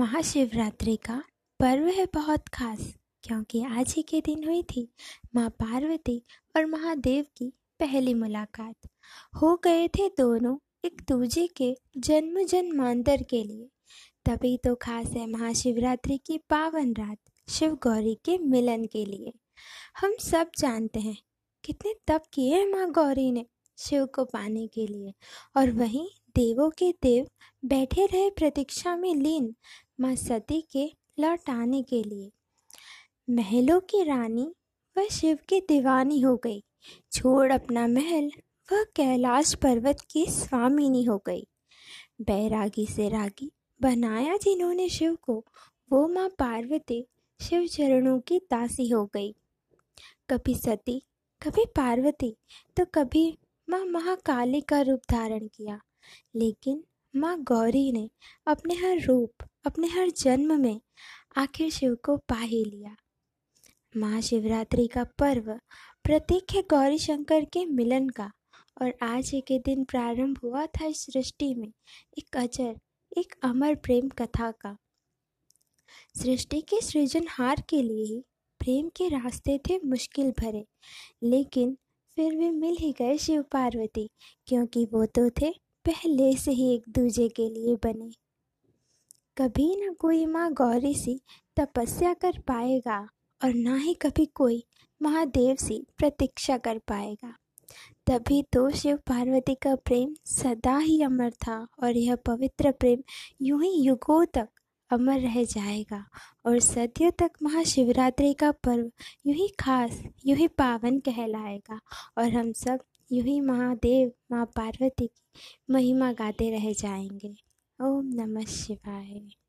महाशिवरात्रि का पर्व है बहुत खास, क्योंकि आज ही के दिन हुई थी माँ पार्वती और महादेव की पहली मुलाकात। हो गए थे दोनों एक दूजे के जन्म जन्मांतर के लिए। तभी तो खास है महाशिवरात्रि की पावन रात, शिव गौरी के मिलन के लिए। हम सब जानते हैं कितने तप किए हैं माँ गौरी ने शिव को पाने के लिए, और वहीं देवों के देव बैठे रहे प्रतीक्षा में लीन माँ सती के लौट आने के लिए। महलों की रानी वह शिव की दीवानी हो गई। छोड़ अपना महल, वह कैलाश पर्वत की स्वामिनी हो गई। बैरागी से रागी बनाया जिन्होंने शिव को, वो माँ पार्वती शिव चरणों की दासी हो गई। कभी सती, कभी पार्वती तो कभी माँ महाकाली का रूप धारण किया। लेकिन माँ गौरी ने अपने हर रूप अपने हर जन्म में आखिर शिव को पा ही लिया। महाशिवरात्रि का पर्व प्रतीक है गौरी शंकर के मिलन का और आज ही के दिन प्रारंभ हुआ था इस सृष्टि में एक अजर, एक अमर प्रेम कथा का। सृष्टि के सृजनहार के लिए ही प्रेम के रास्ते थे मुश्किल भरे, लेकिन फिर भी मिल ही गए शिव पार्वती, क्योंकि वो तो थे पहले से ही एक दूजे के लिए बने। कभी न कोई माँ गौरी सी तपस्या कर पाएगा और ना ही कभी कोई महादेव सी प्रतीक्षा कर पाएगा। तभी तो शिव पार्वती का प्रेम सदा ही अमर था और यह पवित्र प्रेम यूँ ही युगों तक अमर रह जाएगा और सदियों तक महाशिवरात्रि का पर्व यूँ ही खास, यूँ ही पावन कहलाएगा और हम सब यूँ ही महादेव, माँ पार्वती की महिमा गाते रह जाएँगे। ओम नमः शिवाय।